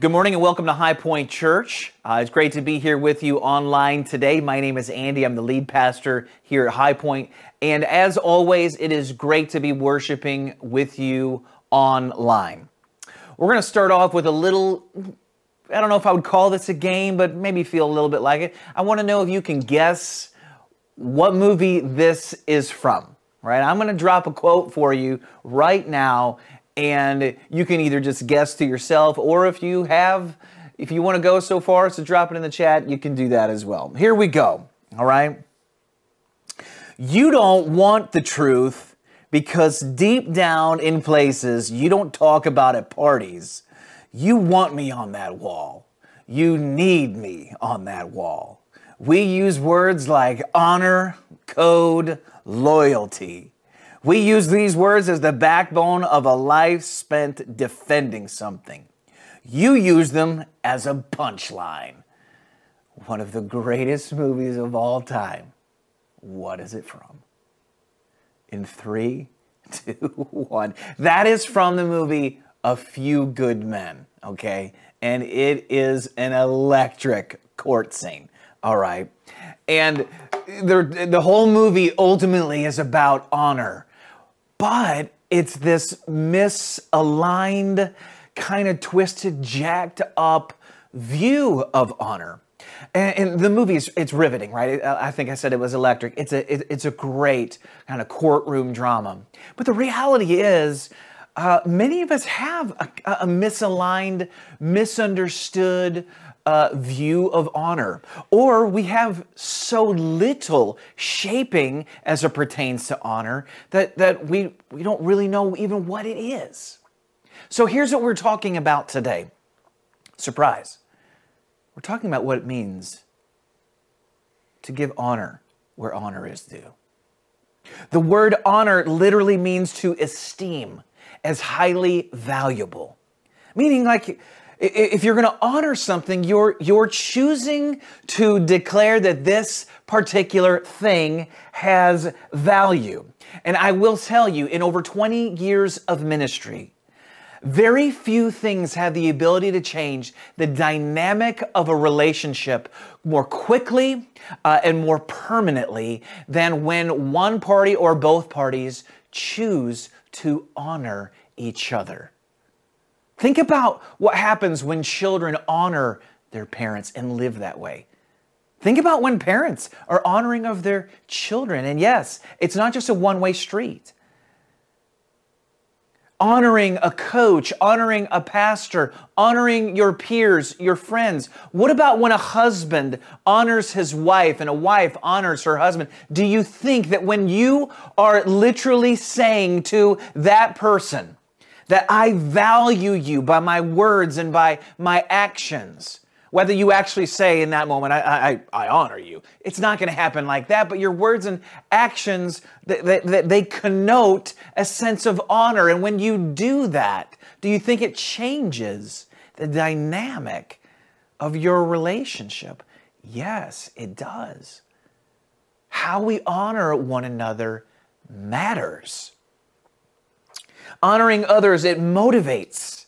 Good morning and welcome to High Point Church. Uh, it's great to be here with you online today. My name is Andy. I'm the lead pastor here at High Point. And as always, it is great to be worshiping with you online. We're going to start off with a little, I don't know if I would call this a game, but maybe feel a little bit like it. I want to know if you can guess what movie this is from, right? I'm going to drop a quote for you right now and you can either just guess to yourself or if you have if you want to go so far as to drop it in the chat you can do that as well. Here we go all right? You don't want the truth because deep down in places you don't talk about at parties. You want me on that wall. You need me on that wall. We use words like honor code loyalty we use these words as the backbone of a life spent defending something. You use them as a punchline. One of the greatest movies of all time. What is it from? In three, two, one. That is from the movie A Few Good Men, okay? And it is an electric court scene, all right? And the, the whole movie ultimately is about honor but it's this misaligned, kind of twisted, jacked up view of honor. And, and the movie is it's riveting, right? I think I said it was electric. It's a it, it's a great kind of courtroom drama. But the reality is, uh, many of us have a, a misaligned, misunderstood uh, view of honor, or we have so little shaping as it pertains to honor that, that we, we don't really know even what it is. So here's what we're talking about today. Surprise. We're talking about what it means to give honor where honor is due. The word honor literally means to esteem as highly valuable, meaning like if you're going to honor something, you're, you're choosing to declare that this particular thing has value. And I will tell you, in over 20 years of ministry, very few things have the ability to change the dynamic of a relationship more quickly uh, and more permanently than when one party or both parties choose to honor each other. Think about what happens when children honor their parents and live that way. Think about when parents are honoring of their children. And yes, it's not just a one way street. Honoring a coach, honoring a pastor, honoring your peers, your friends. What about when a husband honors his wife and a wife honors her husband? Do you think that when you are literally saying to that person, that I value you by my words and by my actions. Whether you actually say in that moment, I, I, I honor you, it's not going to happen like that, but your words and actions, that, that, they connote a sense of honor. And when you do that, do you think it changes the dynamic of your relationship? Yes, it does. How we honor one another matters. Honoring others, it motivates.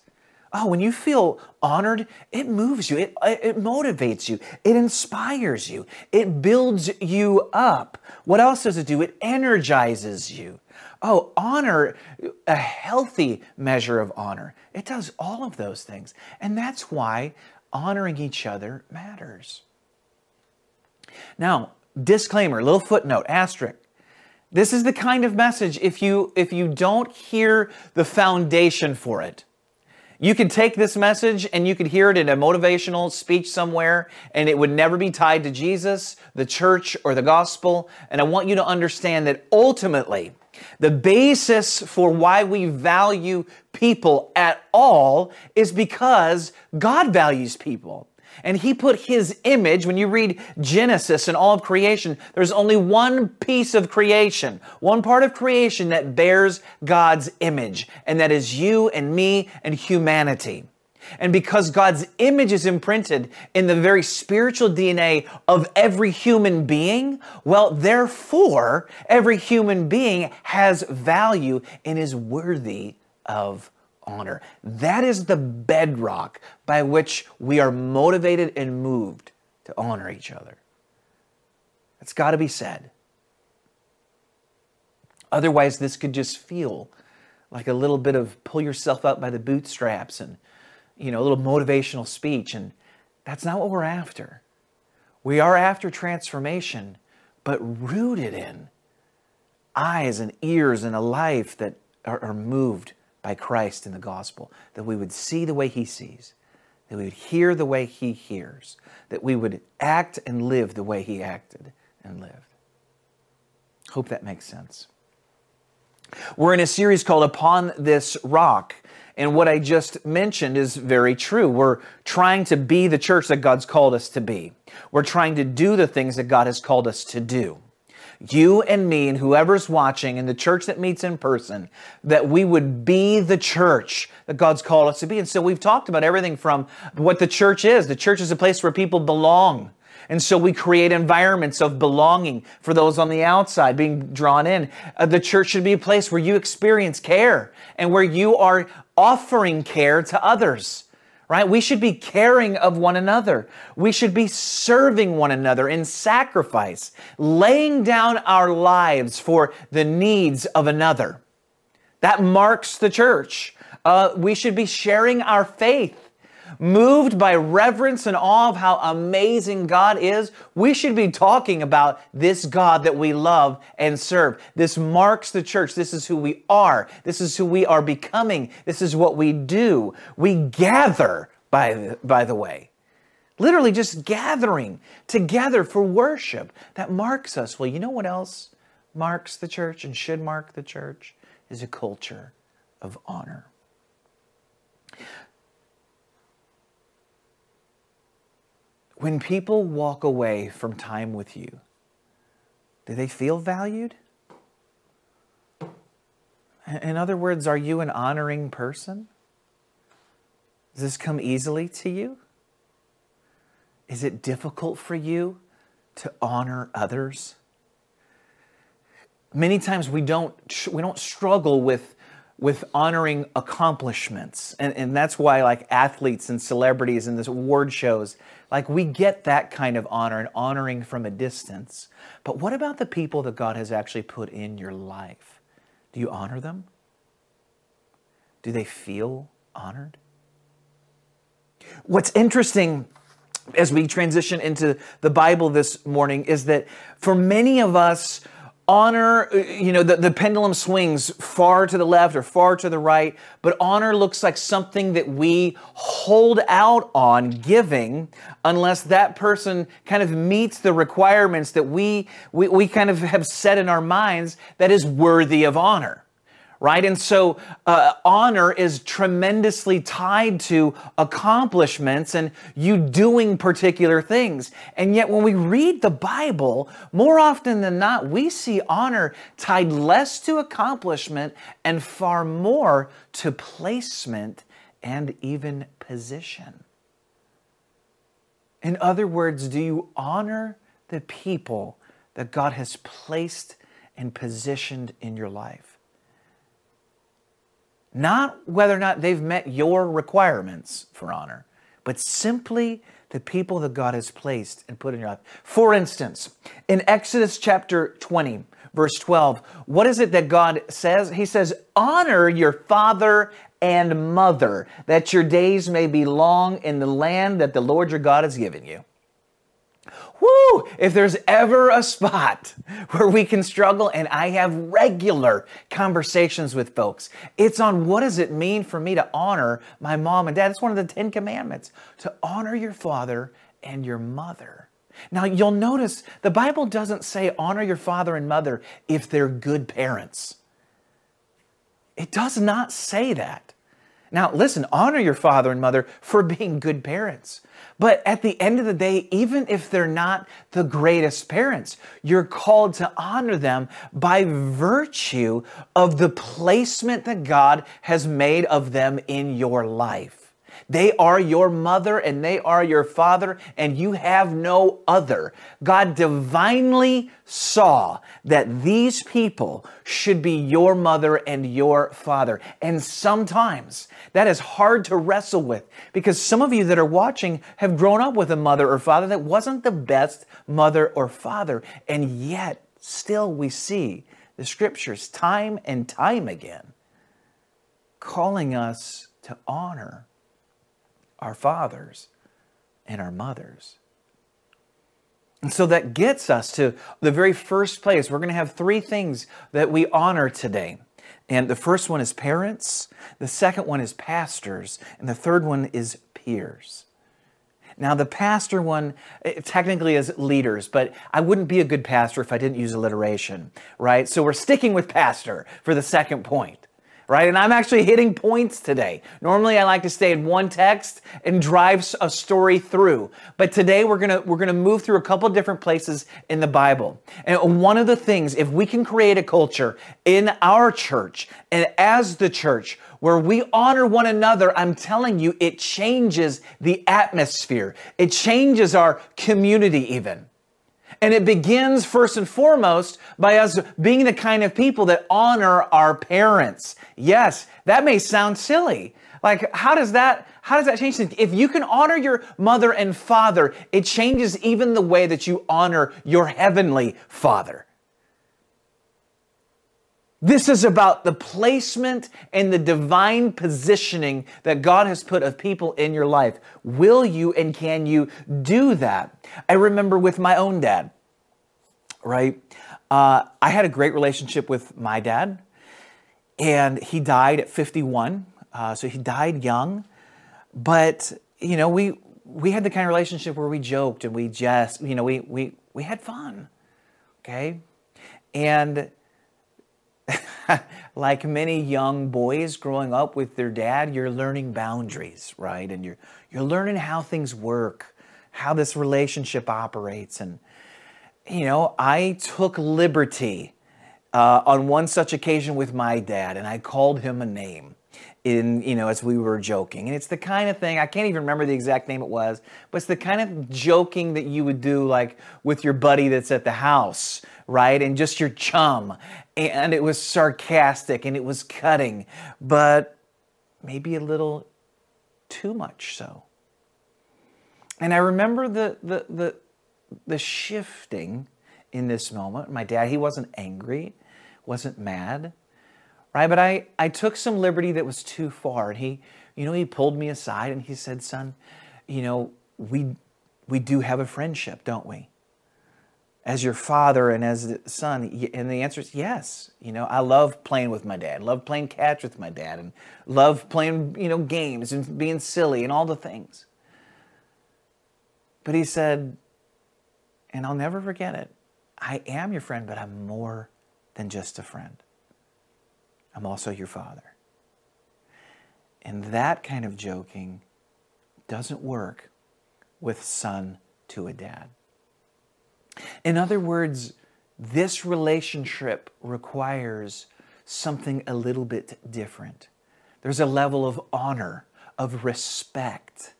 Oh, when you feel honored, it moves you, it, it motivates you, it inspires you, it builds you up. What else does it do? It energizes you. Oh, honor, a healthy measure of honor. It does all of those things. And that's why honoring each other matters. Now, disclaimer, little footnote, asterisk. This is the kind of message if you if you don't hear the foundation for it. You could take this message and you could hear it in a motivational speech somewhere and it would never be tied to Jesus, the church or the gospel. And I want you to understand that ultimately the basis for why we value people at all is because God values people. And he put his image, when you read Genesis and all of creation, there's only one piece of creation, one part of creation that bears God's image, and that is you and me and humanity. And because God's image is imprinted in the very spiritual DNA of every human being, well, therefore, every human being has value and is worthy of honor. That is the bedrock by which we are motivated and moved to honor each other. It's got to be said. Otherwise, this could just feel like a little bit of pull yourself up by the bootstraps and, you know, a little motivational speech. And that's not what we're after. We are after transformation, but rooted in eyes and ears and a life that are, are moved by Christ in the gospel, that we would see the way he sees, that we would hear the way he hears, that we would act and live the way he acted and lived. Hope that makes sense. We're in a series called Upon This Rock. And what I just mentioned is very true. We're trying to be the church that God's called us to be. We're trying to do the things that God has called us to do. You and me and whoever's watching in the church that meets in person, that we would be the church that God's called us to be. And so we've talked about everything from what the church is. The church is a place where people belong. And so we create environments of belonging for those on the outside being drawn in. Uh, the church should be a place where you experience care and where you are offering care to others right? We should be caring of one another. We should be serving one another in sacrifice, laying down our lives for the needs of another. That marks the church. Uh, we should be sharing our faith moved by reverence and awe of how amazing God is, we should be talking about this God that we love and serve. This marks the church. This is who we are. This is who we are becoming. This is what we do. We gather, by the, by the way. Literally just gathering together for worship. That marks us. Well, you know what else marks the church and should mark the church? Is a culture of honor. When people walk away from time with you, do they feel valued? In other words, are you an honoring person? Does this come easily to you? Is it difficult for you to honor others? Many times we don't we don't struggle with with honoring accomplishments. And, and that's why like athletes and celebrities and this award shows, like we get that kind of honor and honoring from a distance. But what about the people that God has actually put in your life? Do you honor them? Do they feel honored? What's interesting as we transition into the Bible this morning is that for many of us, honor, uh, you know, the, the pendulum swings far to the left or far to the right, but honor looks like something that we hold out on giving unless that person kind of meets the requirements that we, we, we kind of have set in our minds that is worthy of honor right? And so uh, honor is tremendously tied to accomplishments and you doing particular things. And yet, when we read the Bible, more often than not, we see honor tied less to accomplishment and far more to placement and even position. In other words, do you honor the people that God has placed and positioned in your life? Not whether or not they've met your requirements for honor, but simply the people that God has placed and put in your life. For instance, in Exodus chapter 20, verse 12, what is it that God says? He says, Honor your father and mother, that your days may be long in the land that the Lord your God has given you. Woo! If there's ever a spot where we can struggle, and I have regular conversations with folks, it's on what does it mean for me to honor my mom and dad? It's one of the Ten Commandments to honor your father and your mother. Now, you'll notice the Bible doesn't say honor your father and mother if they're good parents. It does not say that. Now, listen, honor your father and mother for being good parents. But at the end of the day, even if they're not the greatest parents, you're called to honor them by virtue of the placement that God has made of them in your life. They are your mother and they are your father, and you have no other. God divinely saw that these people should be your mother and your father. And sometimes that is hard to wrestle with because some of you that are watching have grown up with a mother or father that wasn't the best mother or father. And yet, still, we see the scriptures time and time again calling us to honor our fathers and our mothers. And so that gets us to the very first place. We're going to have three things that we honor today. And the first one is parents, the second one is pastors, and the third one is peers. Now, the pastor one eh, technically is leaders, but I wouldn't be a good pastor if I didn't use alliteration, right? So we're sticking with pastor for the second point right? And I'm actually hitting points today. Normally I like to stay in one text and drive a story through. But today we're going to we're going to move through a couple different places in the Bible. And one of the things if we can create a culture in our church and as the church where we honor one another, I'm telling you it changes the atmosphere. It changes our community even. And it begins first and foremost by us being the kind of people that honor our parents. Yes, that may sound silly. Like, how does that, how does that change things? If you can honor your mother and father, it changes even the way that you honor your heavenly father. This is about the placement and the divine positioning that God has put of people in your life. Will you and can you do that? I remember with my own dad, right? Uh, I had a great relationship with my dad, and he died at 51. Uh, so he died young, but you know we we had the kind of relationship where we joked and we just you know we we we had fun, okay, and like many young boys growing up with their dad, you're learning boundaries, right? And you're you're learning how things work, how this relationship operates, and you know, I took liberty uh, on one such occasion with my dad, and I called him a name in you know as we were joking. And it's the kind of thing i can't even remember the exact name it was but it's the kind of joking that you would do like with your buddy that's at the house right? And just your chum. And it was sarcastic and it was cutting but maybe a little too much so. And i remember the the the, the shifting in this moment. My dad he wasn't angry wasn't mad right? But I, I took some liberty that was too far. And he, you know, he pulled me aside and he said, son, you know, we, we do have a friendship, don't we? As your father and as the son. And the answer is yes. You know, I love playing with my dad, love playing catch with my dad, and love playing, you know, games and being silly and all the things. But he said, and I'll never forget it, I am your friend, but I'm more than just a friend. I'm also your father. And that kind of joking doesn't work with son to a dad. In other words, this relationship requires something a little bit different. There's a level of honor, of respect,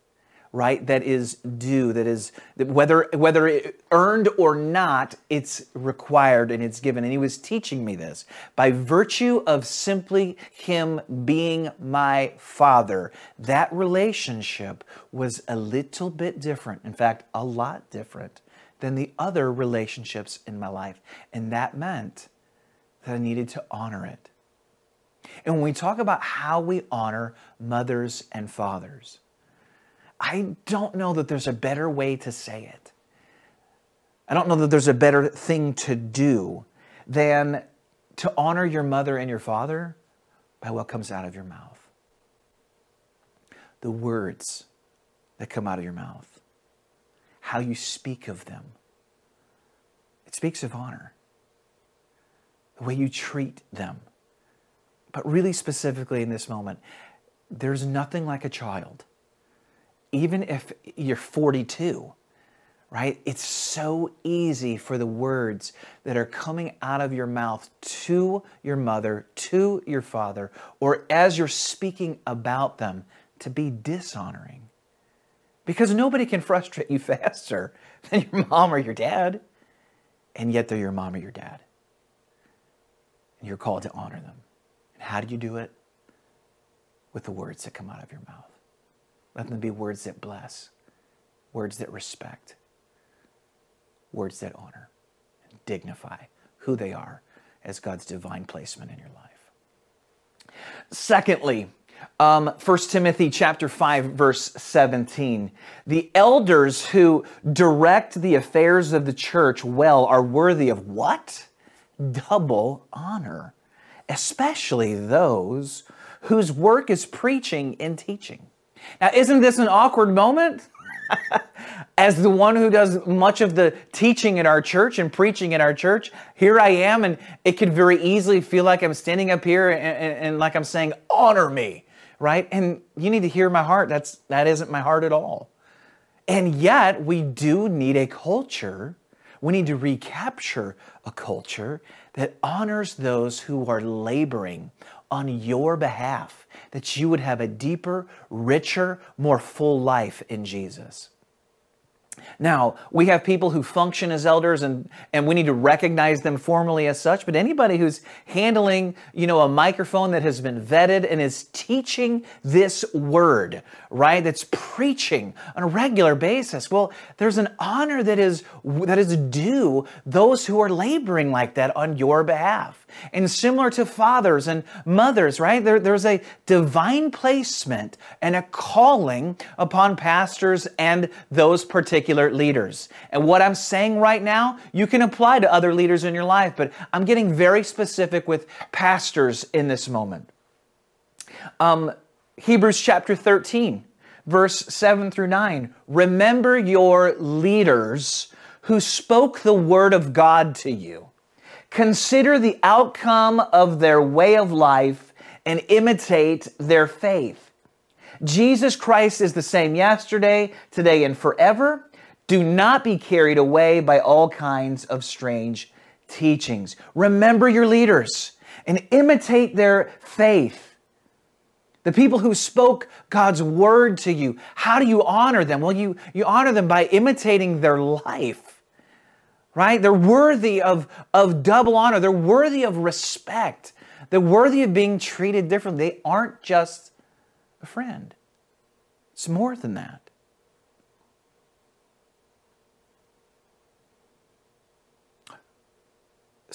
right that is due that is whether whether earned or not it's required and it's given. And he was teaching me this. By virtue of simply him being my father that relationship was a little bit different in fact a lot different than the other relationships in my life. And that meant that I needed to honor it. And when we talk about how we honor mothers and fathers I don't know that there's a better way to say it. I don't know that there's a better thing to do than to honor your mother and your father by what comes out of your mouth. The words that come out of your mouth, how you speak of them. It speaks of honor, the way you treat them. But really specifically in this moment, there's nothing like a child even if you're 42, right? It's so easy for the words that are coming out of your mouth to your mother, to your father, or as you're speaking about them to be dishonoring. Because nobody can frustrate you faster than your mom or your dad, and yet they're your mom or your dad. And you're called to honor them. And how do you do it? With the words that come out of your mouth. Let them be words that bless, words that respect, words that honor and dignify who they are as God's divine placement in your life. Secondly, um, 1 Timothy chapter 5 verse 17. The elders who direct the affairs of the church well are worthy of what? Double honor, especially those whose work is preaching and teaching. Now, isn't this an awkward moment? As the one who does much of the teaching in our church and preaching in our church, here I am, and it could very easily feel like I'm standing up here and, and, and like I'm saying, honor me, right? And you need to hear my heart. That's that isn't my heart at all. And yet, we do need a culture. We need to recapture a culture that honors those who are laboring on your behalf, that you would have a deeper, richer, more full life in Jesus. Now, we have people who function as elders and, and we need to recognize them formally as such, but anybody who's handling, you know, a microphone that has been vetted and is teaching this word, right? That's preaching on a regular basis. Well, there's an honor that is that is due those who are laboring like that on your behalf. And similar to fathers and mothers, right? There, there's a divine placement and a calling upon pastors and those particular leaders. And what I'm saying right now, you can apply to other leaders in your life, but I'm getting very specific with pastors in this moment. Um, Hebrews chapter 13, verse 7 through 9. Remember your leaders who spoke the word of God to you Consider the outcome of their way of life and imitate their faith. Jesus Christ is the same yesterday, today, and forever. Do not be carried away by all kinds of strange teachings. Remember your leaders and imitate their faith. The people who spoke God's word to you, how do you honor them? Well, you, you honor them by imitating their life right? They're worthy of, of double honor. They're worthy of respect. They're worthy of being treated differently. They aren't just a friend, it's more than that.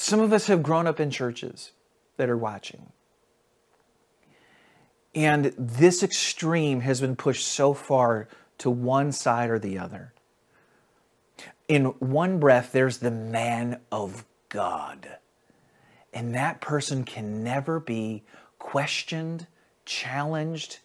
Some of us have grown up in churches that are watching. And this extreme has been pushed so far to one side or the other in one breath, there's the man of God. And that person can never be questioned, challenged.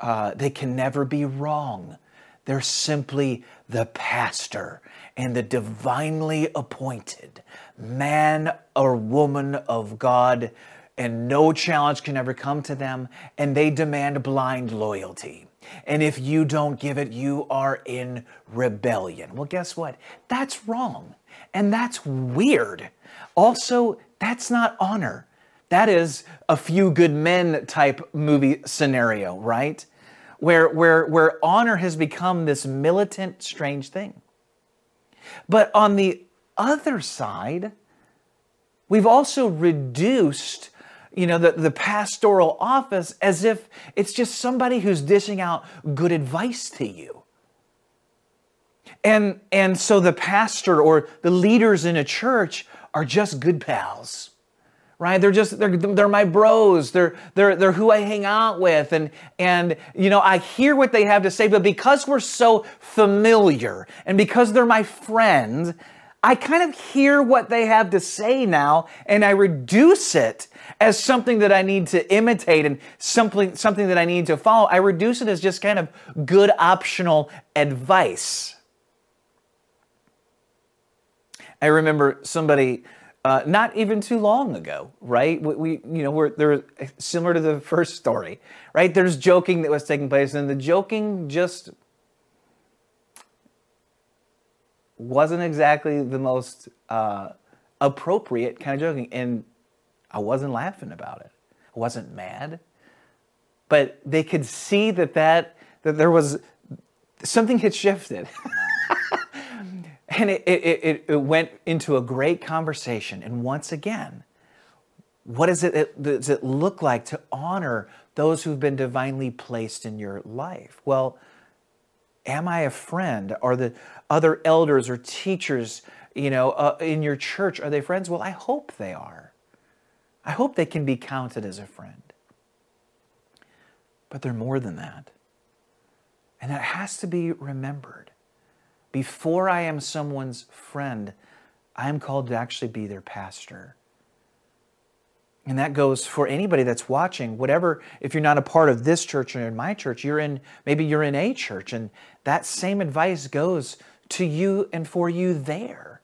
Uh, they can never be wrong. They're simply the pastor and the divinely appointed man or woman of God, and no challenge can ever come to them, and they demand blind loyalty. And if you don't give it, you are in rebellion. Well, guess what? That's wrong. And that's weird. Also, that's not honor. That is a few good men type movie scenario, right? Where, where, where honor has become this militant, strange thing. But on the other side, we've also reduced you know, the, the pastoral office as if it's just somebody who's dishing out good advice to you. And, and so the pastor or the leaders in a church are just good pals right? They're just they're, they're my bros. They're, they're they're who i hang out with. And and you know i hear what they have to say but because we're so familiar and because they're my friends i kind of hear what they have to say now and i reduce it as something that I need to imitate and something, something that I need to follow. I reduce it as just kind of good optional advice. I remember somebody uh, not even too long ago, right? We, we you know, we're similar to the first story, right? There's joking that was taking place, and the joking just wasn't exactly the most uh, appropriate kind of joking. And I wasn't laughing about it. I wasn't mad. but they could see that that, that there was something had shifted. and it, it, it, went into a great conversation. And once again, what does it, does it look like to honor those who've been divinely placed in your life? Well, am I a friend? Are the other elders or teachers, you know, uh, in your church, are they friends? Well, I hope they are. I hope they can be counted as a friend. But they're more than that. And that has to be remembered. Before I am someone's friend, I am called to actually be their pastor. And that goes for anybody that's watching, whatever, if you're not a part of this church or in my church, you're in, maybe you're in a church, and that same advice goes to you and for you there.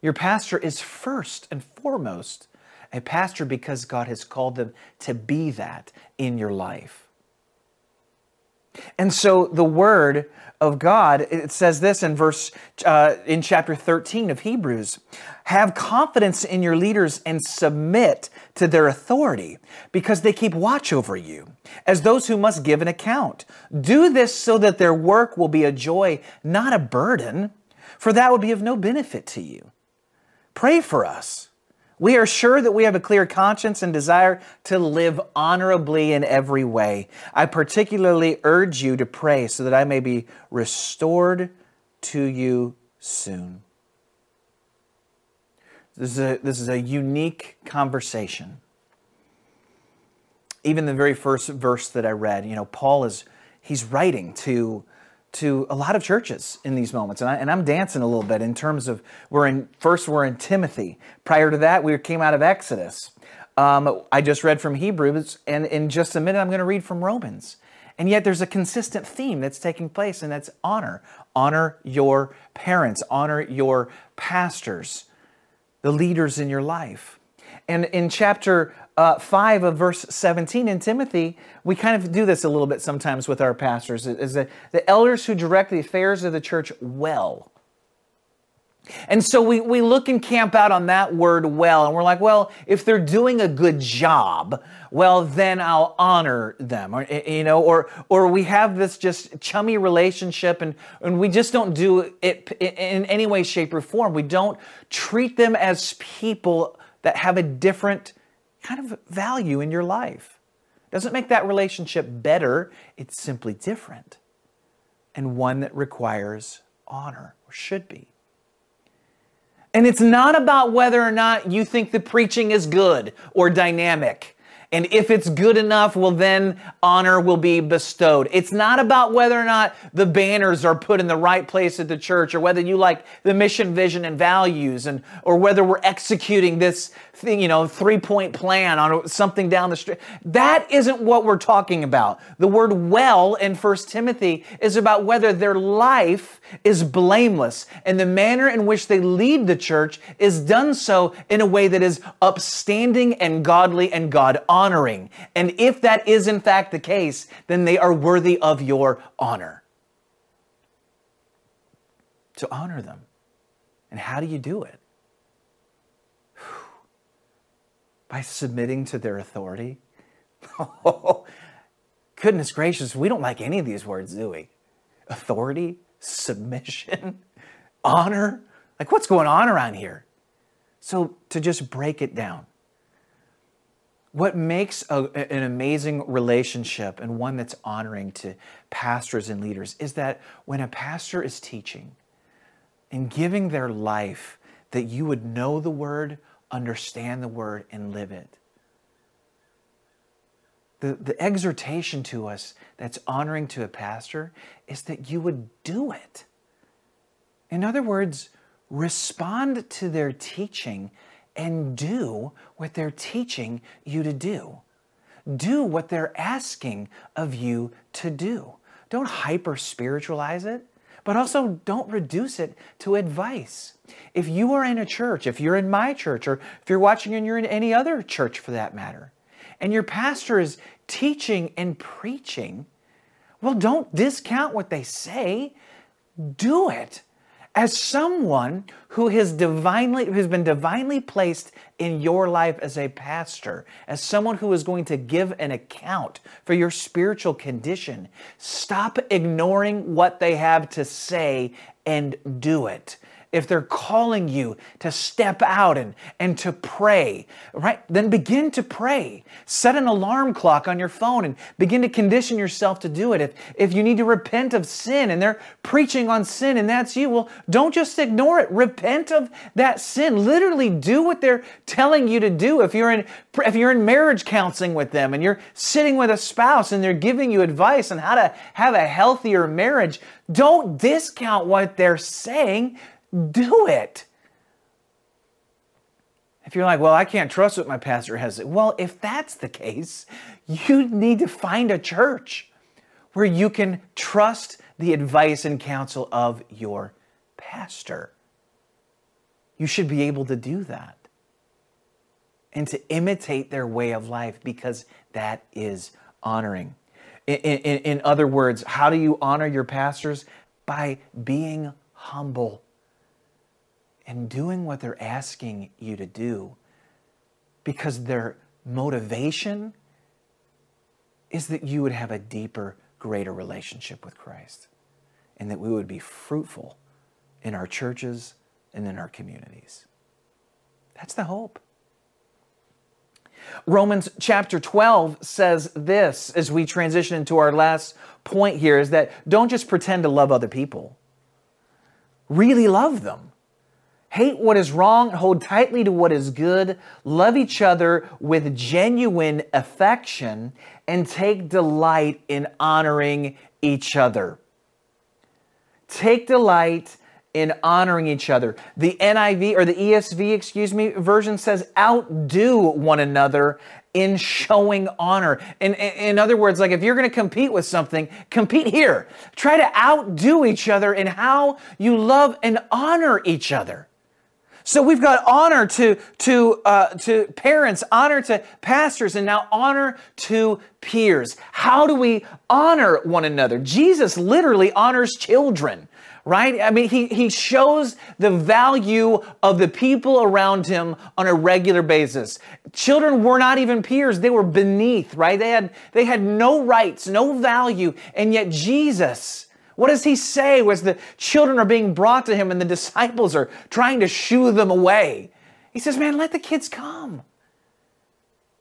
Your pastor is first and foremost a pastor because God has called them to be that in your life. And so the word of God, it says this in verse, uh, in chapter 13 of Hebrews have confidence in your leaders and submit to their authority because they keep watch over you as those who must give an account. Do this so that their work will be a joy, not a burden, for that would be of no benefit to you. Pray for us we are sure that we have a clear conscience and desire to live honorably in every way. I particularly urge you to pray so that I may be restored to you soon. This is a, this is a unique conversation. Even the very first verse that I read, you know, Paul is he's writing to to a lot of churches in these moments. And, I, and I'm dancing a little bit in terms of we're in, first we're in Timothy. Prior to that, we came out of Exodus. Um, I just read from Hebrews, and in just a minute, I'm going to read from Romans. And yet, there's a consistent theme that's taking place, and that's honor. Honor your parents, honor your pastors, the leaders in your life. And in chapter uh, 5 of verse 17 in Timothy, we kind of do this a little bit sometimes with our pastors, is that the elders who direct the affairs of the church well. And so we, we look and camp out on that word well, and we're like, well, if they're doing a good job, well, then I'll honor them. Or, you know, or, or we have this just chummy relationship and, and we just don't do it in any way, shape, or form. We don't treat them as people that have a different kind of value in your life. Doesn't make that relationship better, it's simply different and one that requires honor or should be. And it's not about whether or not you think the preaching is good or dynamic. And if it's good enough, well, then honor will be bestowed. It's not about whether or not the banners are put in the right place at the church or whether you like the mission, vision, and values and, or whether we're executing this thing, you know, three point plan on something down the street. That isn't what we're talking about. The word well in First Timothy is about whether their life is blameless and the manner in which they lead the church is done so in a way that is upstanding and godly and God honoring. And if that is in fact the case, then they are worthy of your honor. To honor them. And how do you do it? By submitting to their authority. Oh, goodness gracious, we don't like any of these words, do we? Authority, submission, honor. Like, what's going on around here? So, to just break it down, what makes a, an amazing relationship and one that's honoring to pastors and leaders is that when a pastor is teaching and giving their life, that you would know the word, understand the word, and live it. The, the exhortation to us that's honoring to a pastor is that you would do it. In other words, respond to their teaching and do what they're teaching you to do. Do what they're asking of you to do. Don't hyper spiritualize it, but also don't reduce it to advice. If you are in a church, if you're in my church, or if you're watching and you're in any other church for that matter, and your pastor is teaching and preaching, well, don't discount what they say. Do it as someone who has divinely who's been divinely placed in your life as a pastor, as someone who is going to give an account for your spiritual condition, stop ignoring what they have to say and do it if they're calling you to step out and, and to pray, right? Then begin to pray. Set an alarm clock on your phone and begin to condition yourself to do it. If, if you need to repent of sin and they're preaching on sin and that's you, well, don't just ignore it. Repent of that sin. Literally do what they're telling you to do. If you're in if you're in marriage counseling with them and you're sitting with a spouse and they're giving you advice on how to have a healthier marriage, don't discount what they're saying do it. If you're like, well, I can't trust what my pastor has, well, if that's the case, you need to find a church where you can trust the advice and counsel of your pastor. You should be able to do that and to imitate their way of life because that is honoring. In, in, in, other words, how do you honor your pastors? By being humble and doing what they're asking you to do because their motivation is that you would have a deeper, greater relationship with Christ and that we would be fruitful in our churches and in our communities. That's the hope. Romans chapter 12 says this as we transition into our last point here is that don't just pretend to love other people. Really love them. Hate what is wrong, hold tightly to what is good, love each other with genuine affection, and take delight in honoring each other. Take delight in honoring each other. The NIV or the ESV, excuse me, version says outdo one another in showing honor. In, in, other words, like if you're going to compete with something, compete here. Try to outdo each other in how you love and honor each other. So we've got honor to, to, uh, to parents, honor to pastors, and now honor to peers. How do we honor one another? Jesus literally honors children right? I mean, he, he shows the value of the people around him on a regular basis. Children were not even peers, they were beneath, right? They had, they had no rights, no value, and yet Jesus what does he say as the children are being brought to him and the disciples are trying to shoo them away? He says, Man, let the kids come.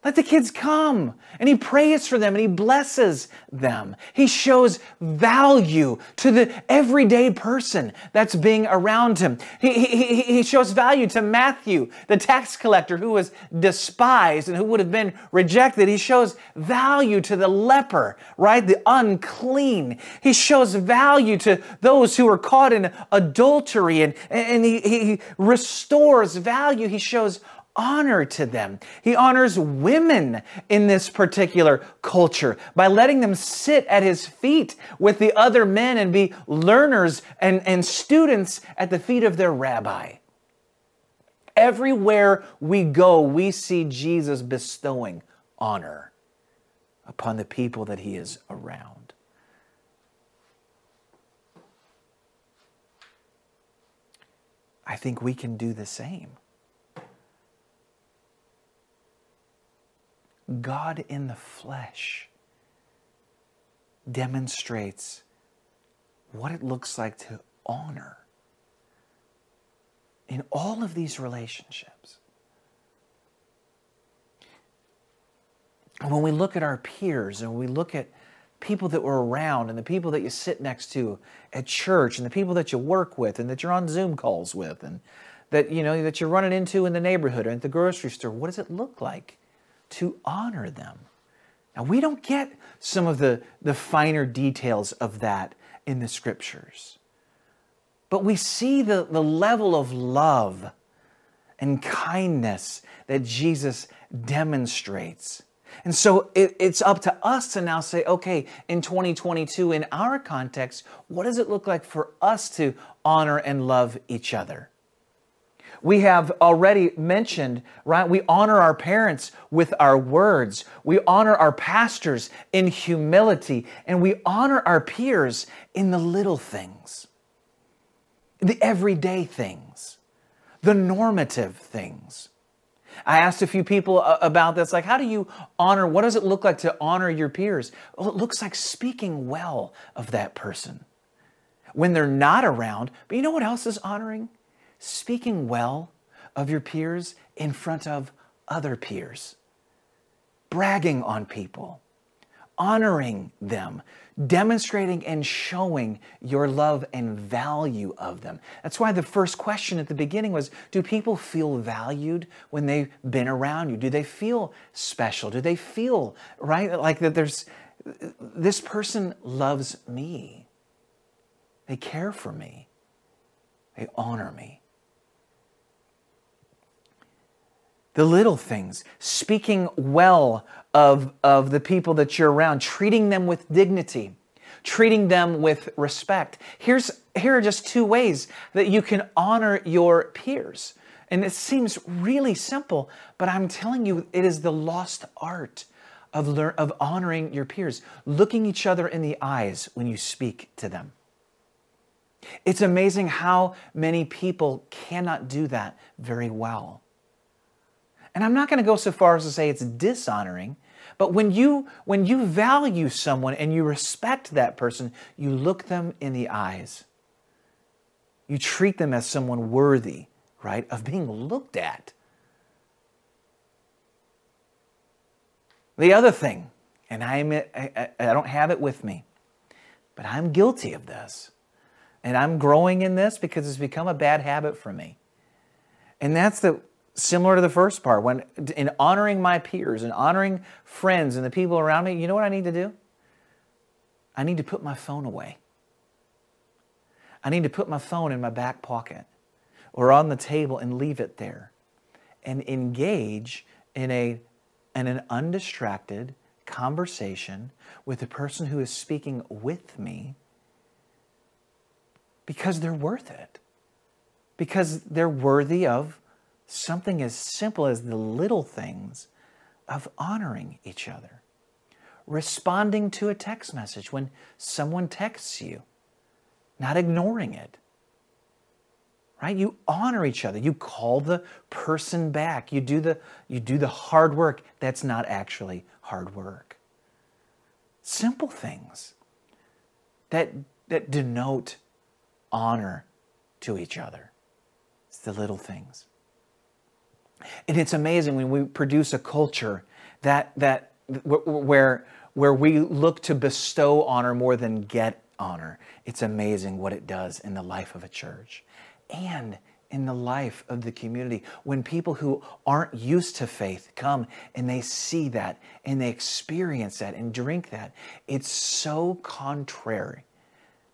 Let the kids come. And he prays for them and he blesses them. He shows value to the everyday person that's being around him. He, he, he shows value to Matthew, the tax collector who was despised and who would have been rejected. He shows value to the leper, right? The unclean. He shows value to those who are caught in adultery and, and he, he restores value. He shows honor to them. He honors women in this particular culture by letting them sit at his feet with the other men and be learners and, and students at the feet of their rabbi. Everywhere we go, we see Jesus bestowing honor upon the people that he is around. I think we can do the same. God in the flesh demonstrates what it looks like to honor in all of these relationships. When we look at our peers and we look at people that we're around and the people that you sit next to at church and the people that you work with and that you're on Zoom calls with and that you know that you're running into in the neighborhood or at the grocery store, what does it look like? To honor them. Now, we don't get some of the, the finer details of that in the scriptures, but we see the, the level of love and kindness that Jesus demonstrates. And so it, it's up to us to now say, okay, in 2022, in our context, what does it look like for us to honor and love each other? We have already mentioned, right? We honor our parents with our words. We honor our pastors in humility, and we honor our peers in the little things. the everyday things, the normative things. I asked a few people uh, about this, like, how do you honor? What does it look like to honor your peers? Well, it looks like speaking well of that person when they're not around. But you know what else is honoring? Speaking well of your peers in front of other peers, bragging on people, honoring them, demonstrating and showing your love and value of them. That's why the first question at the beginning was Do people feel valued when they've been around you? Do they feel special? Do they feel, right? Like that there's this person loves me, they care for me, they honor me. The little things, speaking well of, of the people that you're around, treating them with dignity, treating them with respect. Here's, here are just two ways that you can honor your peers. And it seems really simple, but I'm telling you, it is the lost art of, lear- of honoring your peers, looking each other in the eyes when you speak to them. It's amazing how many people cannot do that very well. And I'm not going to go so far as to say it's dishonoring, but when you when you value someone and you respect that person, you look them in the eyes. You treat them as someone worthy, right, of being looked at. The other thing, and I, admit, I, I don't have it with me, but I'm guilty of this. And I'm growing in this because it's become a bad habit for me. And that's that similar to the first part when in honoring my peers and honoring friends and the people around me you know what i need to do? I need to put my phone away. I need to put my phone in my back pocket or on the table and leave it there and engage in a in an undistracted conversation with the person who is speaking with me because they're worth it because they're worthy of something as simple as the little things of honoring each other. Responding to a text message when someone texts you, not ignoring it. Right? You honor each other. You call the person back. You do the, you do the hard work that's not actually hard work. Simple things that, that denote honor to each other. It's the little things. And it's amazing when we produce a culture that, that where, where we look to bestow honor more than get honor. It's amazing what it does in the life of a church and in the life of the community. When people who aren't used to faith come and they see that and they experience that and drink that, it's so contrary,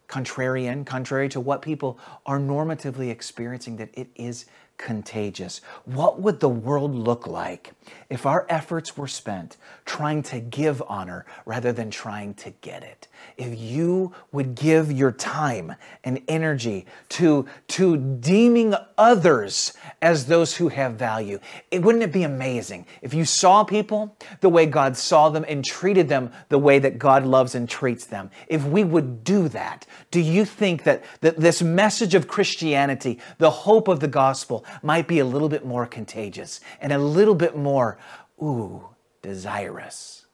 contrarian, contrary to what people are normatively experiencing that it is contagious. What would the world look like if our efforts were spent trying to give honor rather than trying to get it? If you would give your time and energy to, to deeming others as those who have value, it, wouldn't it be amazing if you saw people the way God saw them and treated them the way that God loves and treats them? If we would do that, do you think that, that this message of Christianity, the hope of the gospel, might be a little bit more contagious and a little bit more, ooh, desirous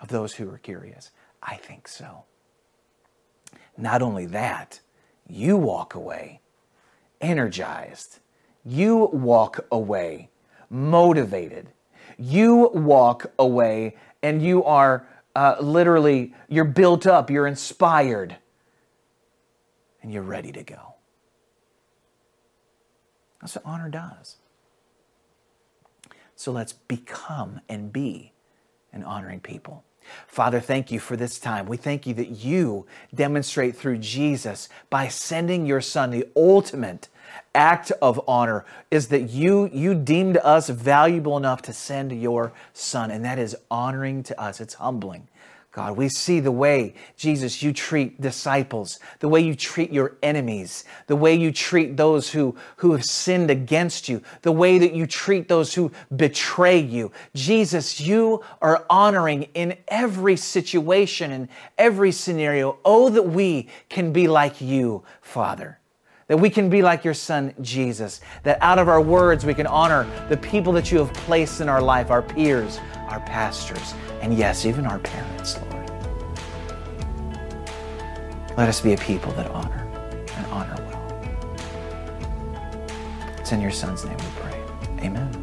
of those who are curious? I think so. Not only that, you walk away energized. You walk away motivated. You walk away and you are uh, literally, you're built up, you're inspired, and you're ready to go. That's what honor does. So let's become and be an honoring people. Father, thank you for this time. We thank you that you demonstrate through Jesus by sending your son the ultimate act of honor is that you you deemed us valuable enough to send your son and that is honoring to us it's humbling God, we see the way, Jesus, you treat disciples, the way you treat your enemies, the way you treat those who, who have sinned against you, the way that you treat those who betray you. Jesus, you are honoring in every situation, in every scenario. Oh, that we can be like you, Father. That we can be like your son, Jesus. That out of our words, we can honor the people that you have placed in our life, our peers, our pastors, and yes, even our parents, Lord. Let us be a people that honor and honor well. It's in your son's name we pray. Amen.